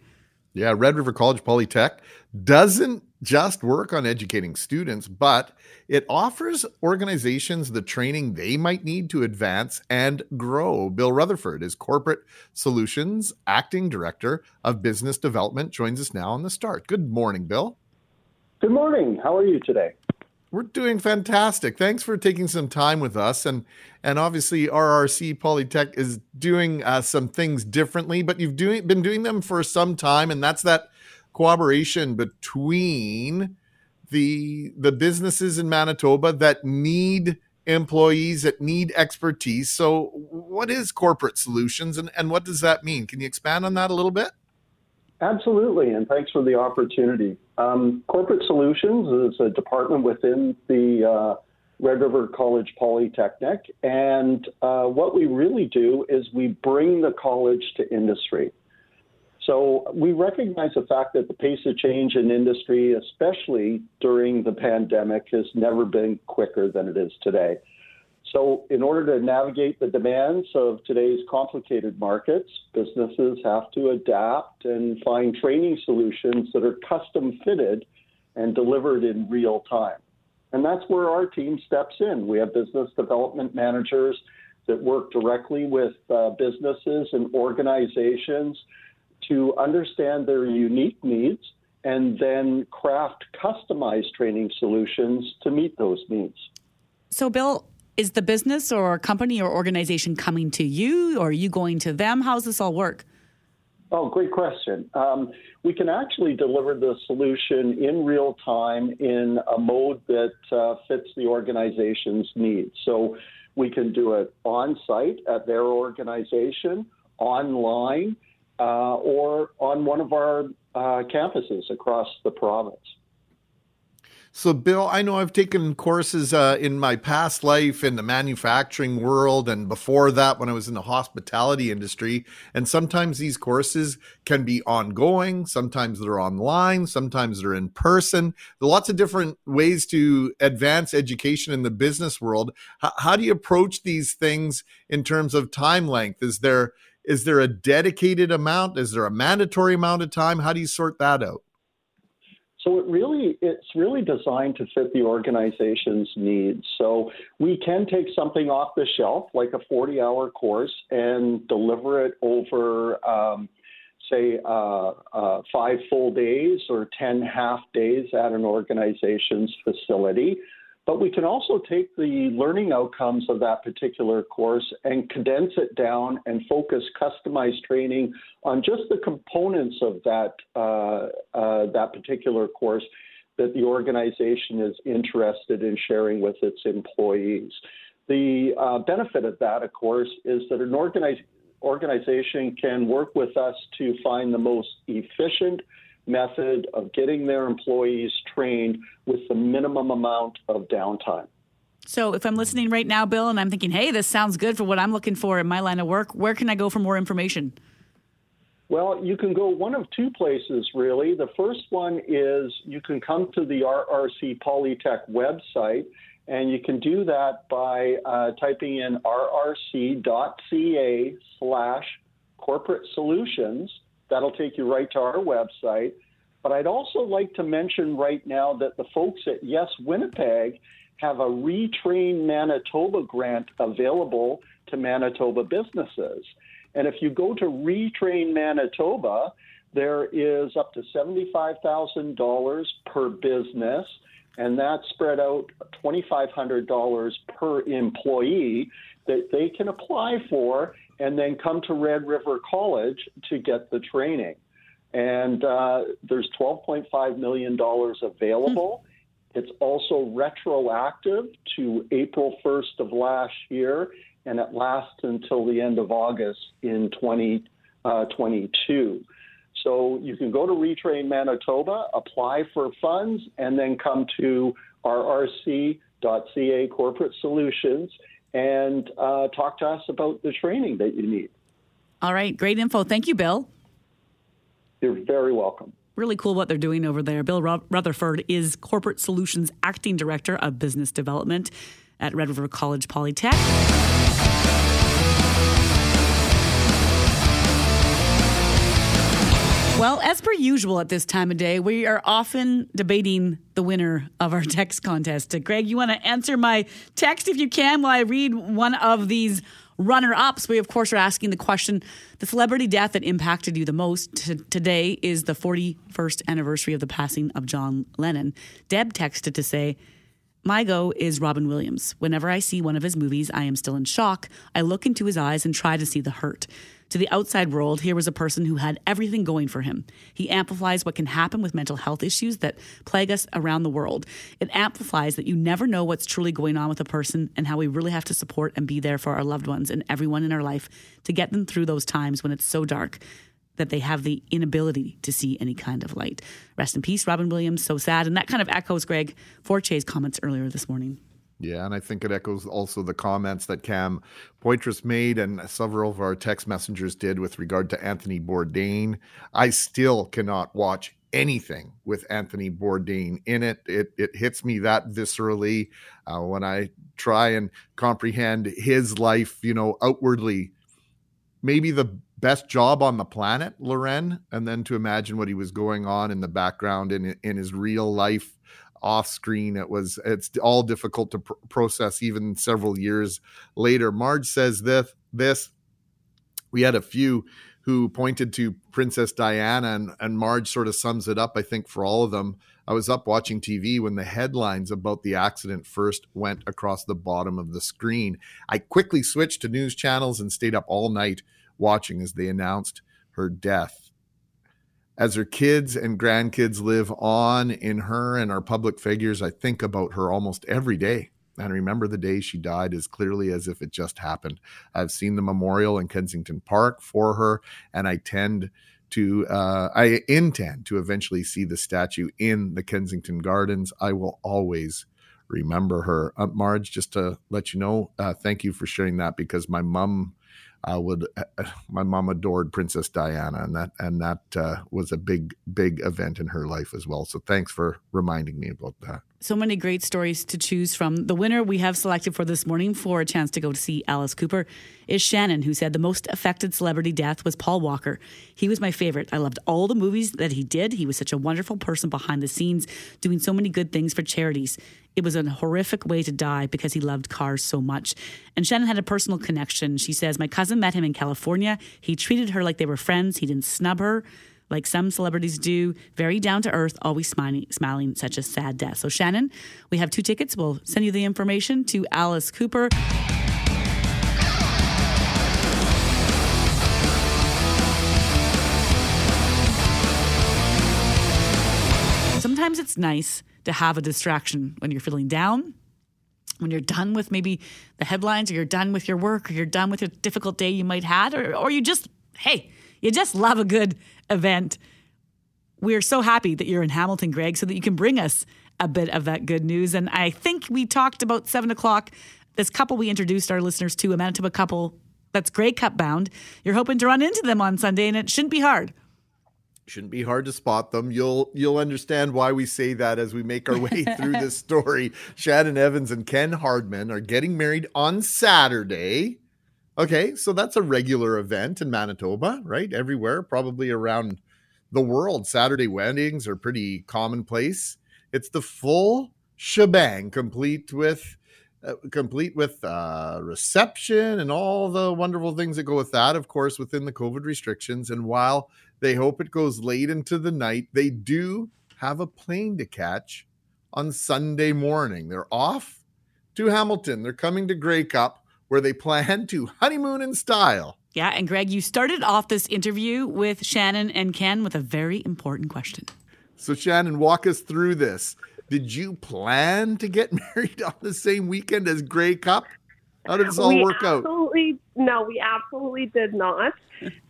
Yeah, Red River College Polytech doesn't just work on educating students, but it offers organizations the training they might need to advance and grow. Bill Rutherford is Corporate Solutions Acting Director of Business Development, joins us now on the start. Good morning, Bill. Good morning. How are you today? We're doing fantastic. Thanks for taking some time with us, and and obviously RRC Polytech is doing uh, some things differently, but you've doing been doing them for some time, and that's that cooperation between the the businesses in Manitoba that need employees that need expertise. So, what is corporate solutions, and and what does that mean? Can you expand on that a little bit? Absolutely, and thanks for the opportunity. Um, Corporate Solutions is a department within the uh, Red River College Polytechnic, and uh, what we really do is we bring the college to industry. So we recognize the fact that the pace of change in industry, especially during the pandemic, has never been quicker than it is today. So, in order to navigate the demands of today's complicated markets, businesses have to adapt and find training solutions that are custom fitted and delivered in real time. And that's where our team steps in. We have business development managers that work directly with uh, businesses and organizations to understand their unique needs and then craft customized training solutions to meet those needs. So, Bill, is the business or company or organization coming to you, or are you going to them? How does this all work? Oh, great question. Um, we can actually deliver the solution in real time in a mode that uh, fits the organization's needs. So we can do it on site at their organization, online, uh, or on one of our uh, campuses across the province. So, Bill, I know I've taken courses uh, in my past life in the manufacturing world and before that when I was in the hospitality industry. And sometimes these courses can be ongoing, sometimes they're online, sometimes they're in person. There are lots of different ways to advance education in the business world. H- how do you approach these things in terms of time length? Is there is there a dedicated amount? Is there a mandatory amount of time? How do you sort that out? So it really it's really designed to fit the organization's needs. So we can take something off the shelf, like a 40-hour course, and deliver it over, um, say, uh, uh, five full days or 10 half days at an organization's facility. But we can also take the learning outcomes of that particular course and condense it down and focus customized training on just the components of that uh, uh, that particular course that the organization is interested in sharing with its employees. The uh, benefit of that, of course, is that an organization can work with us to find the most efficient method of getting their employees trained with the minimum amount of downtime. So, if I'm listening right now, Bill, and I'm thinking, hey, this sounds good for what I'm looking for in my line of work, where can I go for more information? Well, you can go one of two places, really. The first one is you can come to the RRC Polytech website, and you can do that by uh, typing in rrc.ca slash corporate solutions. That'll take you right to our website. But I'd also like to mention right now that the folks at Yes Winnipeg have a Retrain Manitoba grant available to Manitoba businesses. And if you go to Retrain Manitoba, there is up to $75,000 per business, and that's spread out $2,500 per employee that they can apply for and then come to Red River College to get the training. And uh, there's $12.5 million available. It's also retroactive to April 1st of last year, and it lasts until the end of August in 2022. So you can go to Retrain Manitoba, apply for funds, and then come to rrc.ca Corporate Solutions and uh, talk to us about the training that you need. All right, great info. Thank you, Bill. You're very welcome. Really cool what they're doing over there. Bill Rutherford is Corporate Solutions Acting Director of Business Development at Red River College Polytech. Well, as per usual at this time of day, we are often debating the winner of our *laughs* text contest. Greg, you want to answer my text if you can while I read one of these runner ups? We, of course, are asking the question the celebrity death that impacted you the most. T- today is the 41st anniversary of the passing of John Lennon. Deb texted to say, my go is Robin Williams. Whenever I see one of his movies, I am still in shock. I look into his eyes and try to see the hurt. To the outside world, here was a person who had everything going for him. He amplifies what can happen with mental health issues that plague us around the world. It amplifies that you never know what's truly going on with a person and how we really have to support and be there for our loved ones and everyone in our life to get them through those times when it's so dark that they have the inability to see any kind of light. Rest in peace, Robin Williams. So sad. And that kind of echoes Greg Forche's comments earlier this morning. Yeah, and I think it echoes also the comments that Cam Poitras made and several of our text messengers did with regard to Anthony Bourdain. I still cannot watch anything with Anthony Bourdain in it. It it hits me that viscerally uh, when I try and comprehend his life, you know, outwardly. Maybe the best job on the planet, Lauren, and then to imagine what he was going on in the background in in his real life off screen. It was it's all difficult to pr- process even several years later. Marge says this this we had a few who pointed to Princess Diana and, and Marge sort of sums it up, I think, for all of them. I was up watching TV when the headlines about the accident first went across the bottom of the screen. I quickly switched to news channels and stayed up all night watching as they announced her death. As her kids and grandkids live on in her and our public figures, I think about her almost every day and remember the day she died as clearly as if it just happened. I've seen the memorial in Kensington Park for her, and I tend to, uh, I intend to eventually see the statue in the Kensington Gardens. I will always remember her. Uh, Marge, just to let you know, uh, thank you for sharing that because my mom uh, would uh, uh, my mom adored Princess Diana, and that and that uh, was a big big event in her life as well. So thanks for reminding me about that. So many great stories to choose from. The winner we have selected for this morning for a chance to go to see Alice Cooper is Shannon, who said the most affected celebrity death was Paul Walker. He was my favorite. I loved all the movies that he did. He was such a wonderful person behind the scenes, doing so many good things for charities. It was a horrific way to die because he loved cars so much. And Shannon had a personal connection. She says, My cousin met him in California. He treated her like they were friends. He didn't snub her like some celebrities do, very down to earth, always smiling, smiling, such a sad death. So, Shannon, we have two tickets. We'll send you the information to Alice Cooper. Sometimes it's nice to have a distraction when you're feeling down, when you're done with maybe the headlines, or you're done with your work, or you're done with a difficult day you might had, or, or you just, hey, you just love a good event. We're so happy that you're in Hamilton, Greg, so that you can bring us a bit of that good news. And I think we talked about seven o'clock. This couple we introduced our listeners to, a Manitoba couple that's Grey Cup bound. You're hoping to run into them on Sunday, and it shouldn't be hard. Shouldn't be hard to spot them. You'll you'll understand why we say that as we make our way *laughs* through this story. Shannon Evans and Ken Hardman are getting married on Saturday. Okay, so that's a regular event in Manitoba, right? Everywhere, probably around the world, Saturday weddings are pretty commonplace. It's the full shebang, complete with uh, complete with uh, reception and all the wonderful things that go with that. Of course, within the COVID restrictions. And while they hope it goes late into the night, they do have a plane to catch on Sunday morning. They're off to Hamilton. They're coming to Grey Cup, where they plan to honeymoon in style. Yeah, and Greg, you started off this interview with Shannon and Ken with a very important question. So, Shannon, walk us through this. Did you plan to get *laughs* married on the same weekend as Grey Cup? How did this all we work out? absolutely, No, we absolutely did not.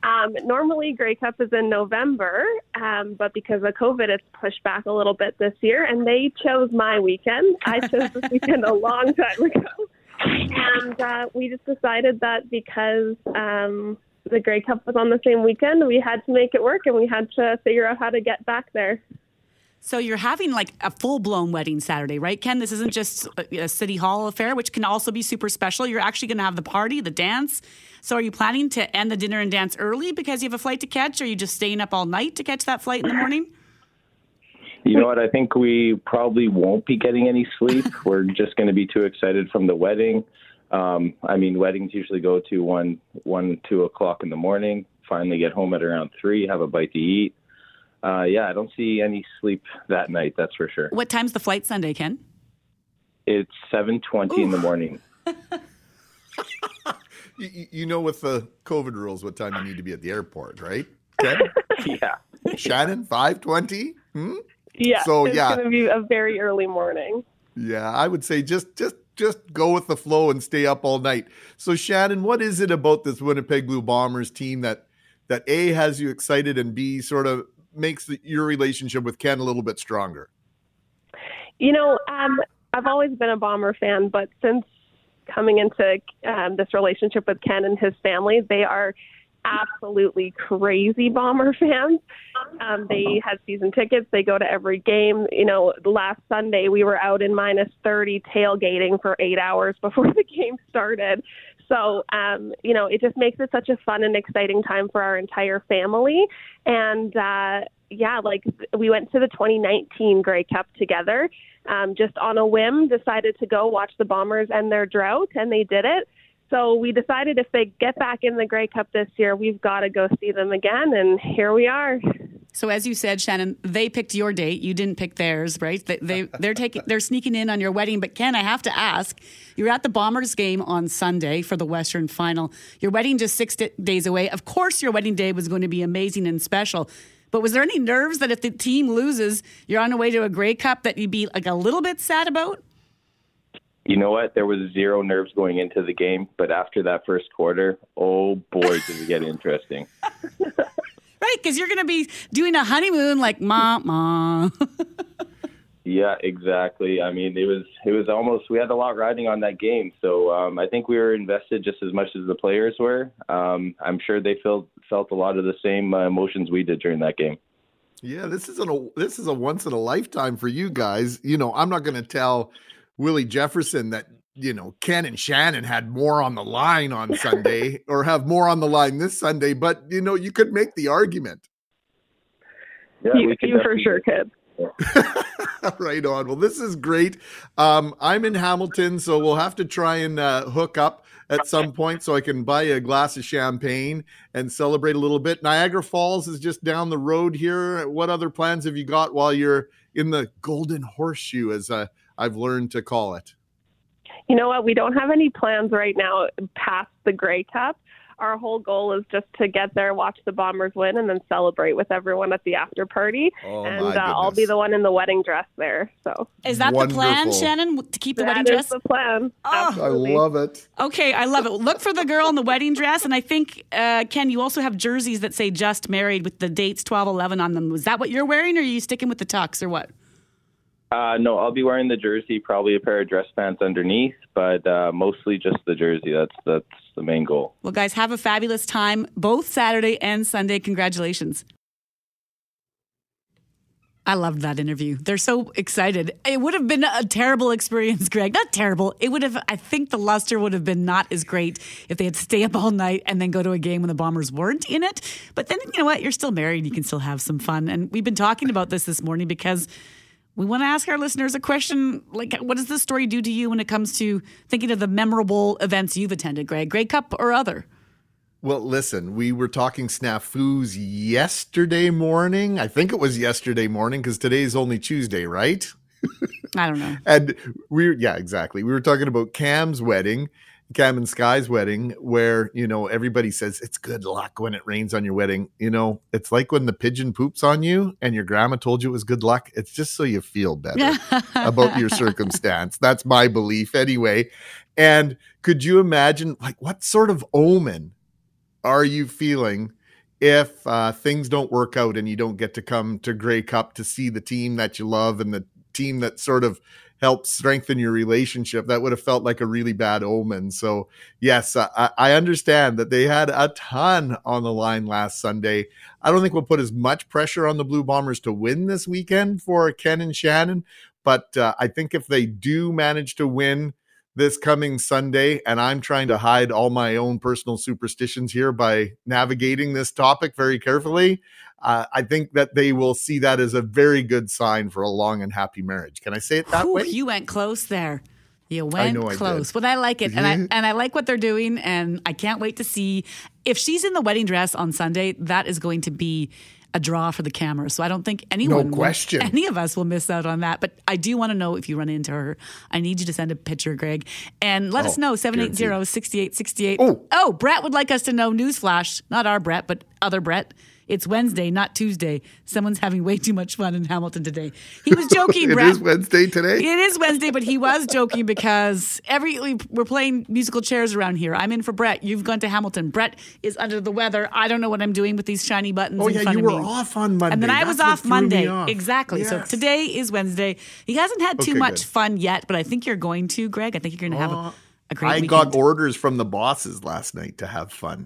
Um, normally, Grey Cup is in November, um, but because of COVID, it's pushed back a little bit this year, and they chose my weekend. I chose this *laughs* weekend a long time ago. And uh, we just decided that because um, the Grey Cup was on the same weekend, we had to make it work and we had to figure out how to get back there. So you're having like a full blown wedding Saturday, right, Ken? This isn't just a city hall affair, which can also be super special. You're actually going to have the party, the dance. So are you planning to end the dinner and dance early because you have a flight to catch, or are you just staying up all night to catch that flight in the morning? You know what? I think we probably won't be getting any sleep. *laughs* We're just going to be too excited from the wedding. Um, I mean, weddings usually go to one, one, two o'clock in the morning. Finally, get home at around three, have a bite to eat. Uh, yeah, I don't see any sleep that night. That's for sure. What time's the flight Sunday, Ken? It's seven twenty in the morning. *laughs* You, you- you know, with the COVID rules, what time you need to be at the airport, right? Ken? *laughs* yeah. Shannon, five twenty. Hmm? Yeah, So it's yeah, going to be a very early morning. Yeah, I would say just just just go with the flow and stay up all night. So Shannon, what is it about this Winnipeg Blue Bombers team that that A has you excited and B sort of makes the, your relationship with Ken a little bit stronger? You know, um, I've always been a Bomber fan, but since coming into um, this relationship with Ken and his family, they are absolutely crazy Bomber fans. Um, they have season tickets. They go to every game. You know, last Sunday we were out in minus 30 tailgating for eight hours before *laughs* the game started. So, um, you know, it just makes it such a fun and exciting time for our entire family. And, uh, yeah, like we went to the 2019 Grey Cup together, um, just on a whim, decided to go watch the Bombers and their drought, and they did it. So we decided if they get back in the Grey Cup this year, we've got to go see them again, and here we are. So as you said, Shannon, they picked your date. You didn't pick theirs, right? They, they *laughs* they're taking they're sneaking in on your wedding. But Ken, I have to ask, you're at the Bombers game on Sunday for the Western Final. Your wedding just six d- days away. Of course, your wedding day was going to be amazing and special. But was there any nerves that if the team loses, you're on the way to a Grey Cup that you'd be like a little bit sad about? You know what? There was zero nerves going into the game, but after that first quarter, oh boy, did it get *laughs* interesting. *laughs* Right, because you're going to be doing a honeymoon like ma ma. Yeah, exactly. I mean, it was it was almost we had a lot riding on that game, so um, I think we were invested just as much as the players were. Um, I'm sure they felt felt a lot of the same uh, emotions we did during that game. Yeah, this is a this is a once in a lifetime for you guys. You know, I'm not going to tell Willie Jefferson that you know Ken and Shannon had more on the line on Sunday *laughs* or have more on the line this Sunday, but you know, you could make the argument. Yeah, you you for sure could. *laughs* right on. Well, this is great. Um, I'm in Hamilton, so we'll have to try and uh, hook up at some point so I can buy a glass of champagne and celebrate a little bit. Niagara Falls is just down the road here. What other plans have you got while you're in the Golden Horseshoe, as uh, I've learned to call it? You know what? We don't have any plans right now past the Grey Cup. Our whole goal is just to get there, watch the Bombers win, and then celebrate with everyone at the after party. Oh, and my uh, I'll be the one in the wedding dress there. So Is that the plan, Shannon, to keep the That wedding is dress? the plan. Oh. I love it. Okay, I love it. Look for the girl in the wedding dress. And I think, uh, Ken, you also have jerseys that say just married with the dates 12 11 on them. Was that what you're wearing, or are you sticking with the tux, or what? Uh, no, I'll be wearing the jersey, probably a pair of dress pants underneath, but uh, mostly just the jersey. That's that's the main goal. Well, guys, have a fabulous time both Saturday and Sunday. Congratulations. I loved that interview. They're so excited. It would have been a terrible experience, Greg. Not terrible. It would have, I think the luster would have been not as great if they had to stay up all night and then go to a game when the Bombers weren't in it. But then, you know what? You're still married. You can still have some fun. And we've been talking about this this morning because we want to ask our listeners a question like, what does this story do to you when it comes to thinking of the memorable events you've attended, Greg? Grey Cup or other? Well, listen, we were talking snafus yesterday morning. I think it was yesterday morning because today's only Tuesday, right? I don't know. *laughs* and we were, yeah, exactly. We were talking about Cam's wedding, Cam and Sky's wedding, where, you know, everybody says it's good luck when it rains on your wedding. You know, it's like when the pigeon poops on you and your grandma told you it was good luck. It's just so you feel better *laughs* about your circumstance. That's my belief anyway. And could you imagine, like, what sort of omen are you feeling if uh, things don't work out and you don't get to come to Grey Cup to see the team that you love and the team that sort of helped strengthen your relationship? That would have felt like a really bad omen. So, yes, I, I understand that they had a ton on the line last Sunday. I don't think we'll put as much pressure on the Blue Bombers to win this weekend for Ken and Shannon, but uh, I think if they do manage to win, this coming Sunday, and I'm trying to hide all my own personal superstitions here by navigating this topic very carefully. Uh, I think that they will see that as a very good sign for a long and happy marriage. Can I say it that Ooh, way? You went close there. You went I close. But I like it. And I and I like what they're doing. And I can't wait to see if she's in the wedding dress on Sunday, that is going to be a draw for the camera. So I don't think anyone will- question. any of us will miss out on that. But I do want to know if you run into her. I need you to send a picture, Greg. And let us Oh, know 780-6868. Oh. oh, Brett would like us to know newsflash, not our Brett, but other Brett. It's Wednesday, not Tuesday. Someone's having way too much fun in Hamilton today. He was joking, *laughs* It Brett. is Wednesday today. It is Wednesday, but he was joking because every we- we're playing musical chairs around here. I'm in for Brett. You've gone to Hamilton. Brett is under the weather. I don't know what I'm doing with these shiny buttons. Oh, in yeah, front you of were me. off on Monday. and then I That's was off Monday. off. Exactly. So today is Wednesday. He hasn't had too Okay, much good. fun yet, but I think you're going to, Greg. I think you're going to have a, uh, a great I weekend. got orders from the bosses last night to have fun.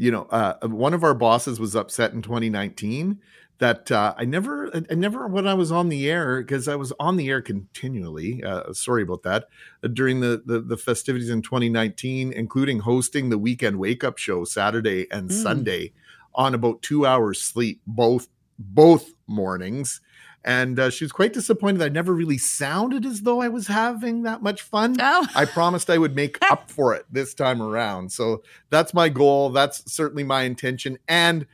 You know, uh, one of our bosses was upset in 2019 that uh, I never, I never, when I was on the air, because I was on the air continually. Uh, sorry about that. uh, during the, the the festivities in 2019, including hosting the weekend wake up show Saturday and Mm. Sunday on about two hours sleep both both mornings. And uh, she was quite disappointed. I never really sounded as though I was having that much fun. I promised I would make up *laughs* for it this time around. So that's my goal. That's certainly my intention. And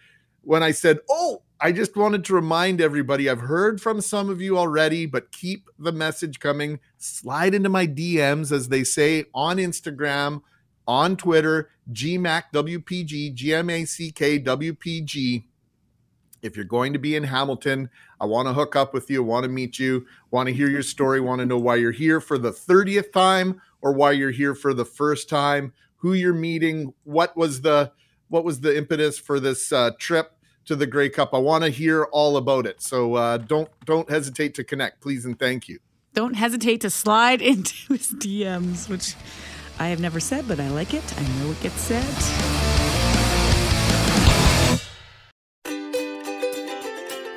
when I said, Oh, I just wanted to remind everybody I've heard from some of you already, but keep the message coming. Slide into my DMs, as they say, on Instagram, on Twitter, GMACWPG, GMACKWPG. If you're going to be in Hamilton, I want to hook up with you, want to meet you, want to hear your story, want to know why you're here for the 30th time or why you're here for the first time, who you're meeting, what was the what was the impetus for this uh, trip to the Grey Cup. I want to hear all about it. So uh, don't don't hesitate to connect, please and thank you. Don't hesitate to slide *laughs* into his DMs, which I have never said, but I like it. I know it gets said.